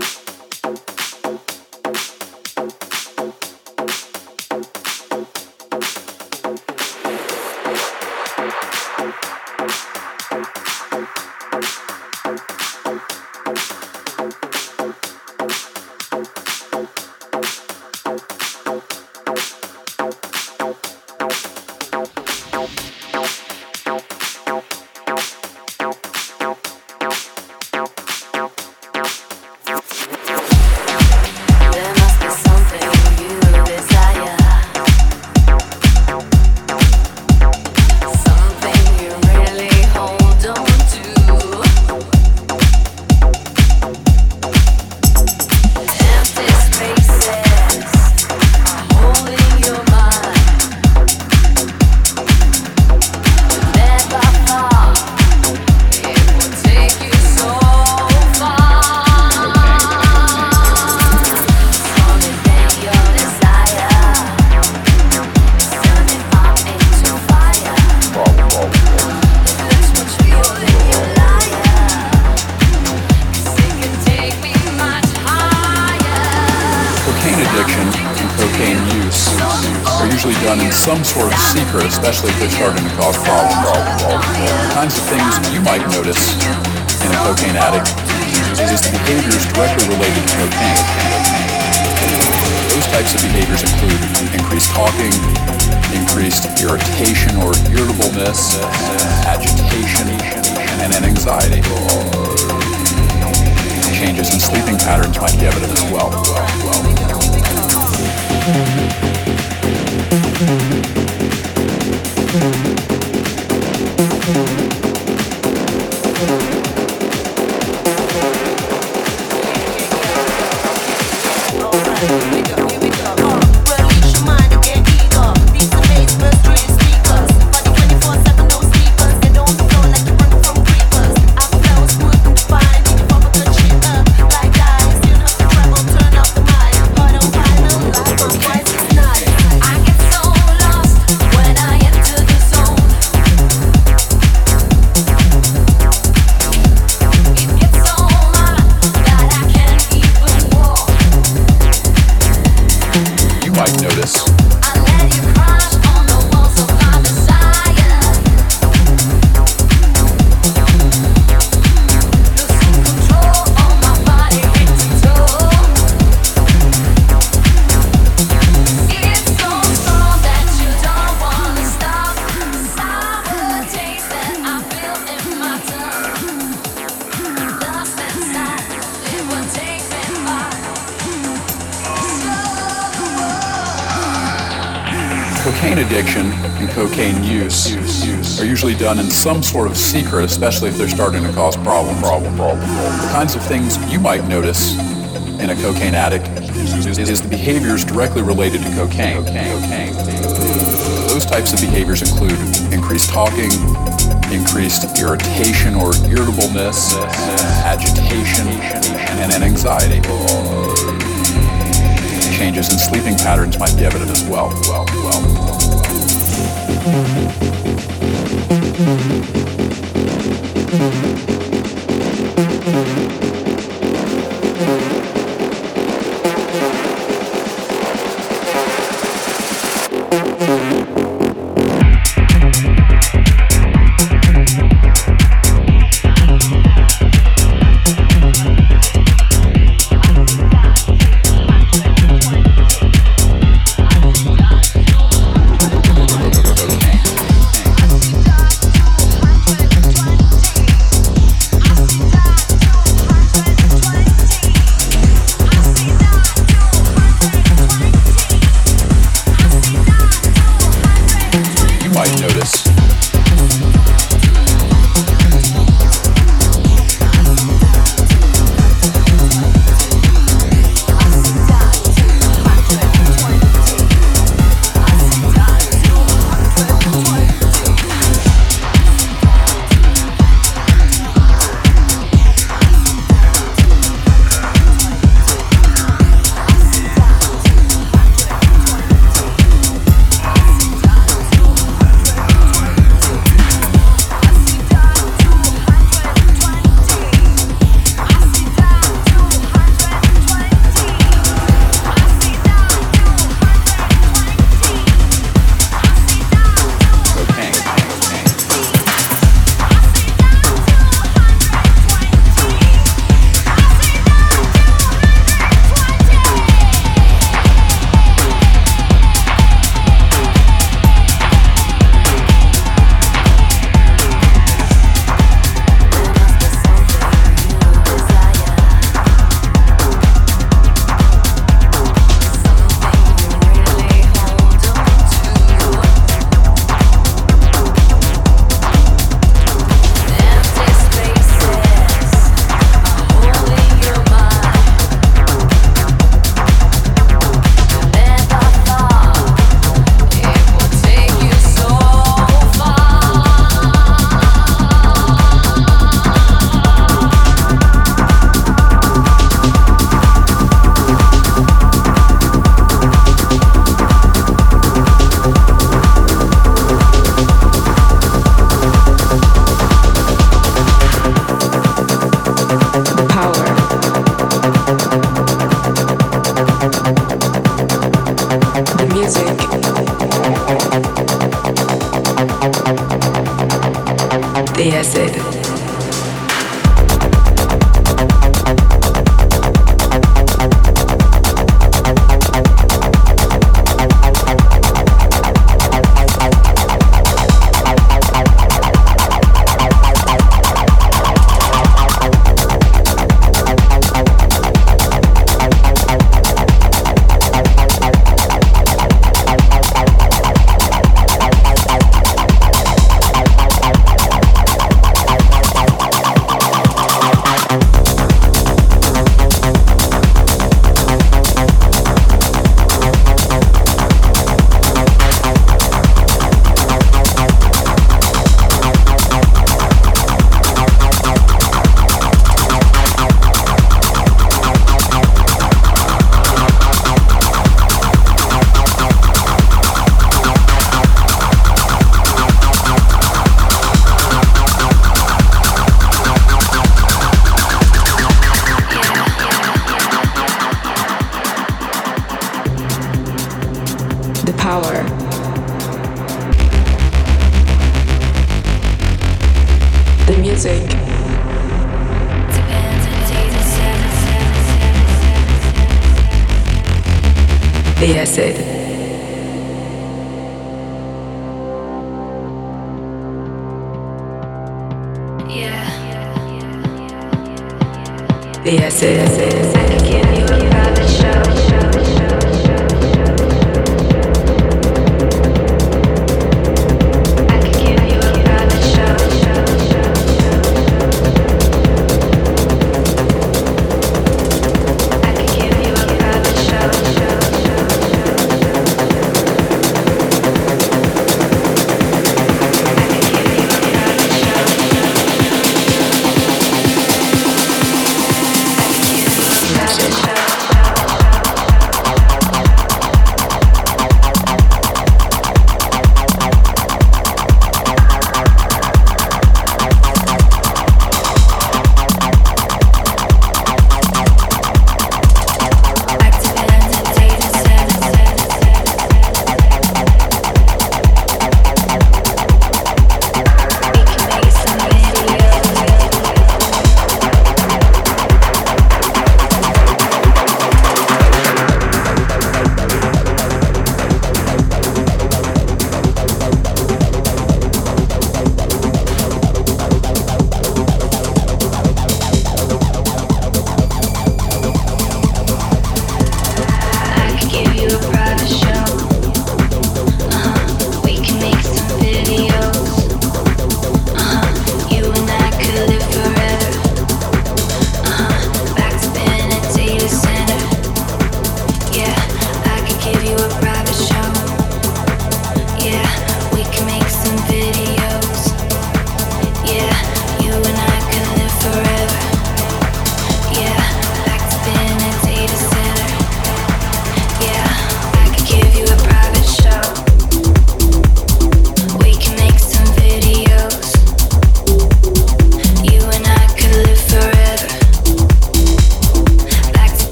you done in some sort of secret, especially if they're starting to cause problem, problem, problem. The kinds of things you might notice in a cocaine addict is, is the behaviors directly related to cocaine. cocaine. Those types of behaviors include increased talking, increased irritation or irritableness, agitation, and, and anxiety. Changes in sleeping patterns might be evident as well. well, well.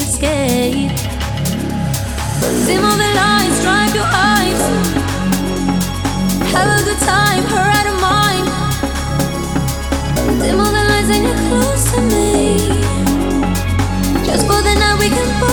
can't escape. Dim all the lights, drive your eyes. Have a good time, her out of mind. Dim all the lights and you're close to me. Just for the night we can.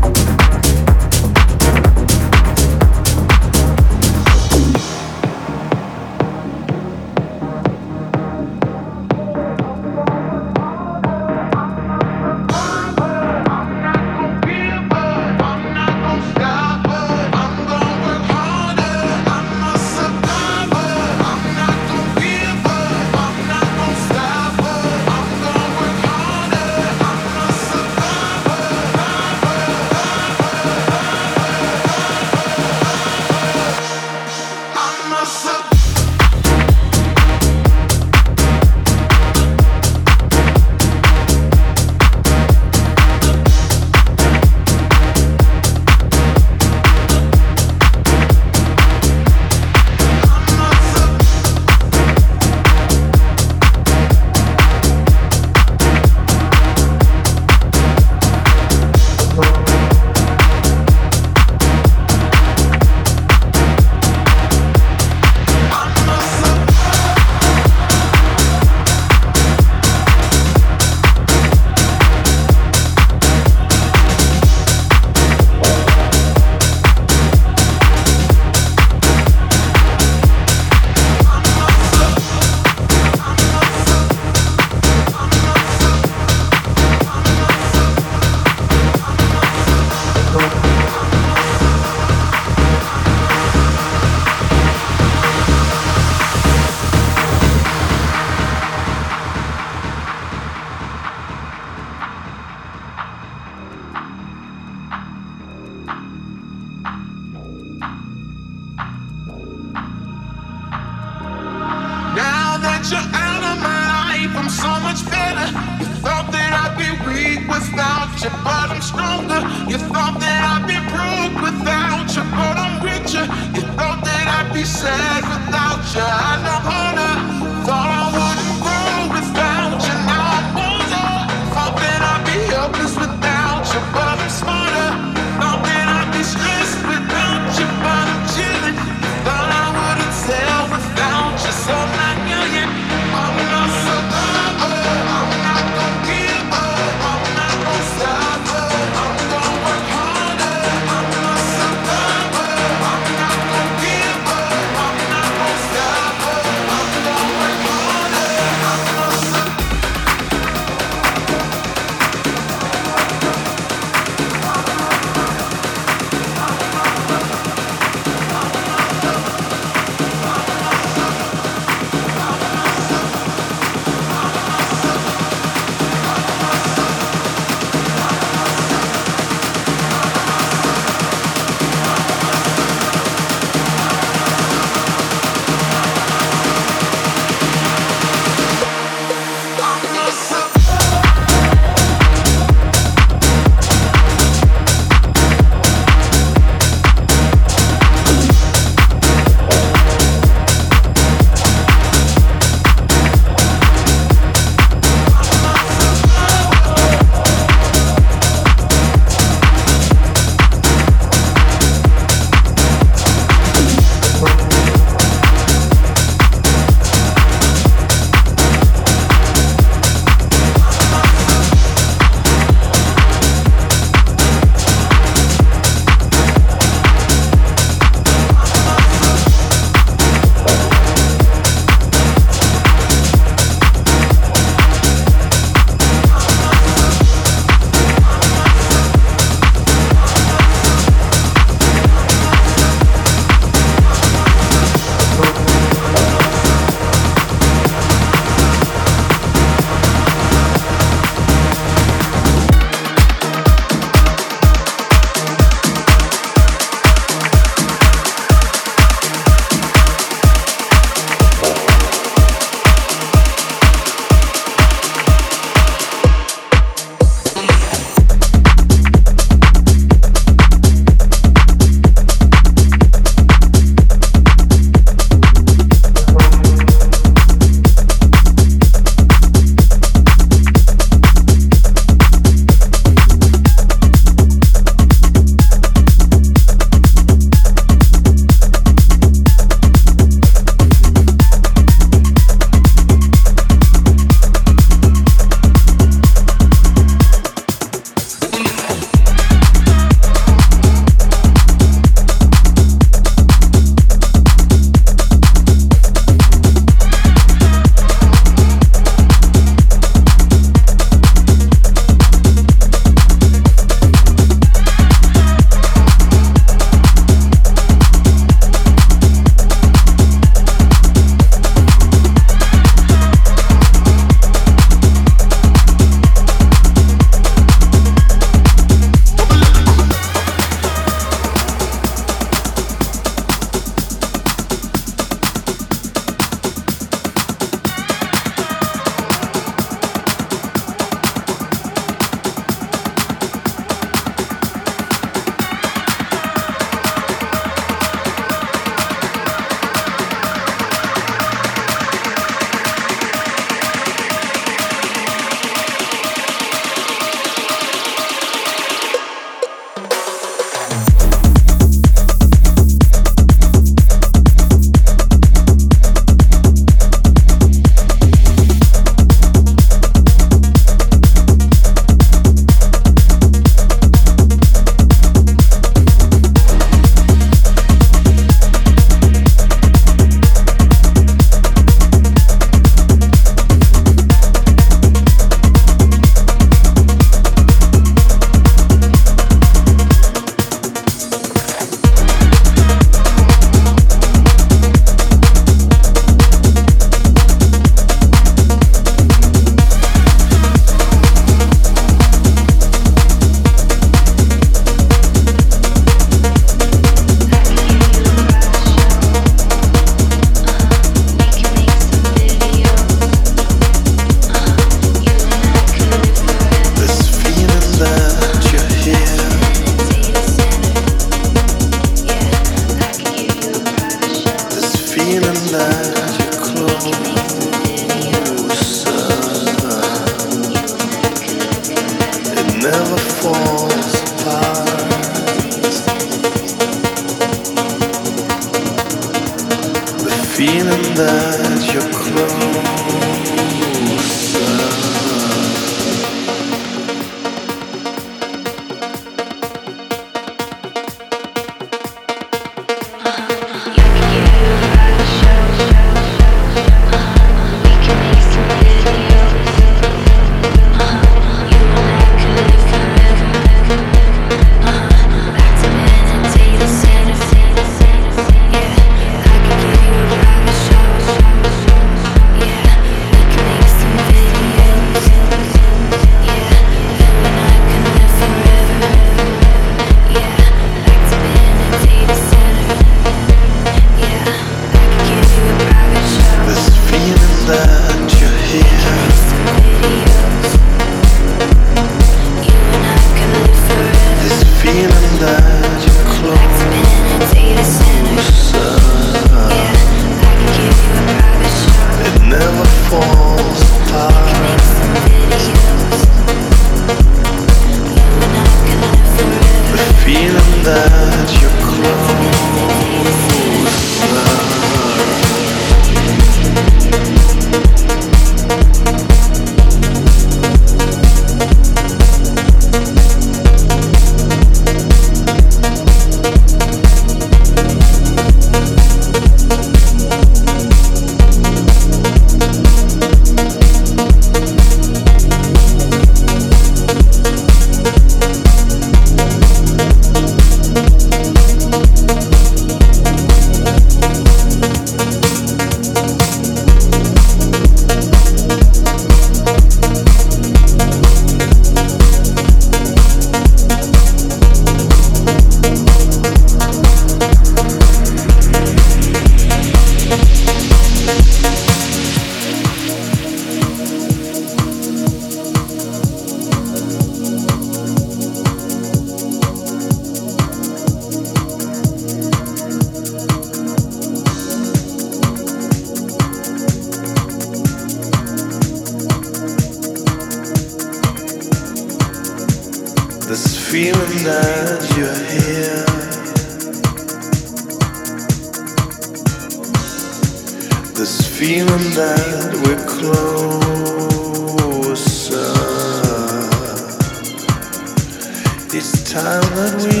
Time that we're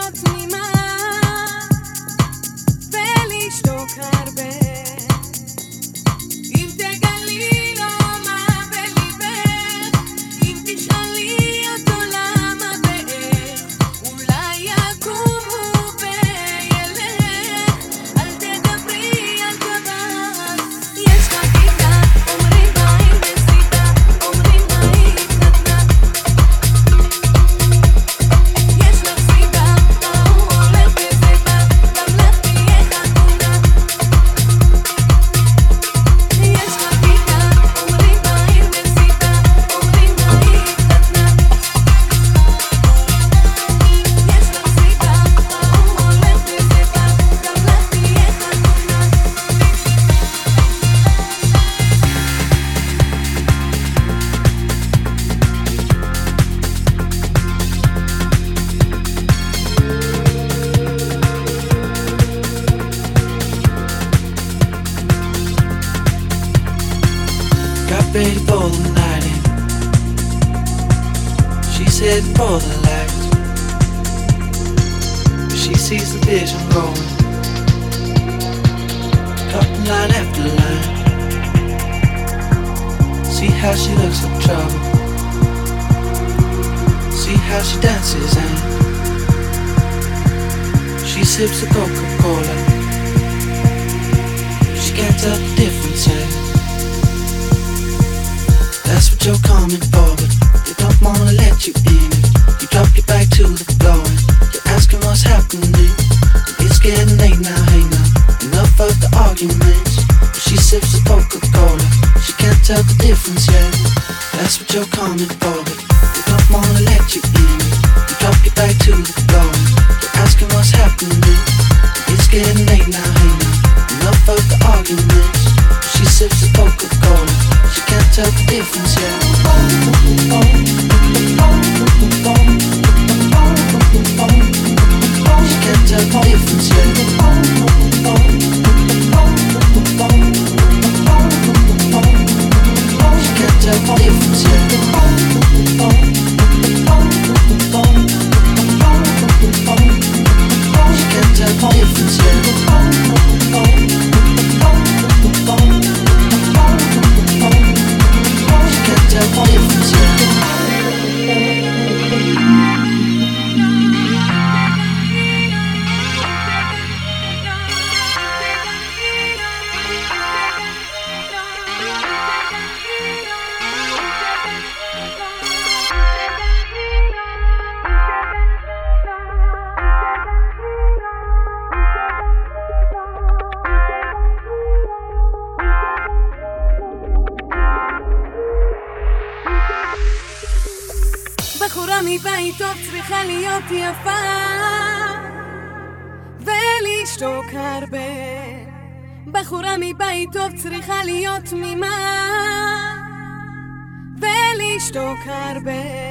להיות תמימה ולשתוק הרבה מבית טוב צריכה להיות יפה ולשתוק הרבה. בחורה מבית טוב צריכה להיות תמימה ולשתוק הרבה.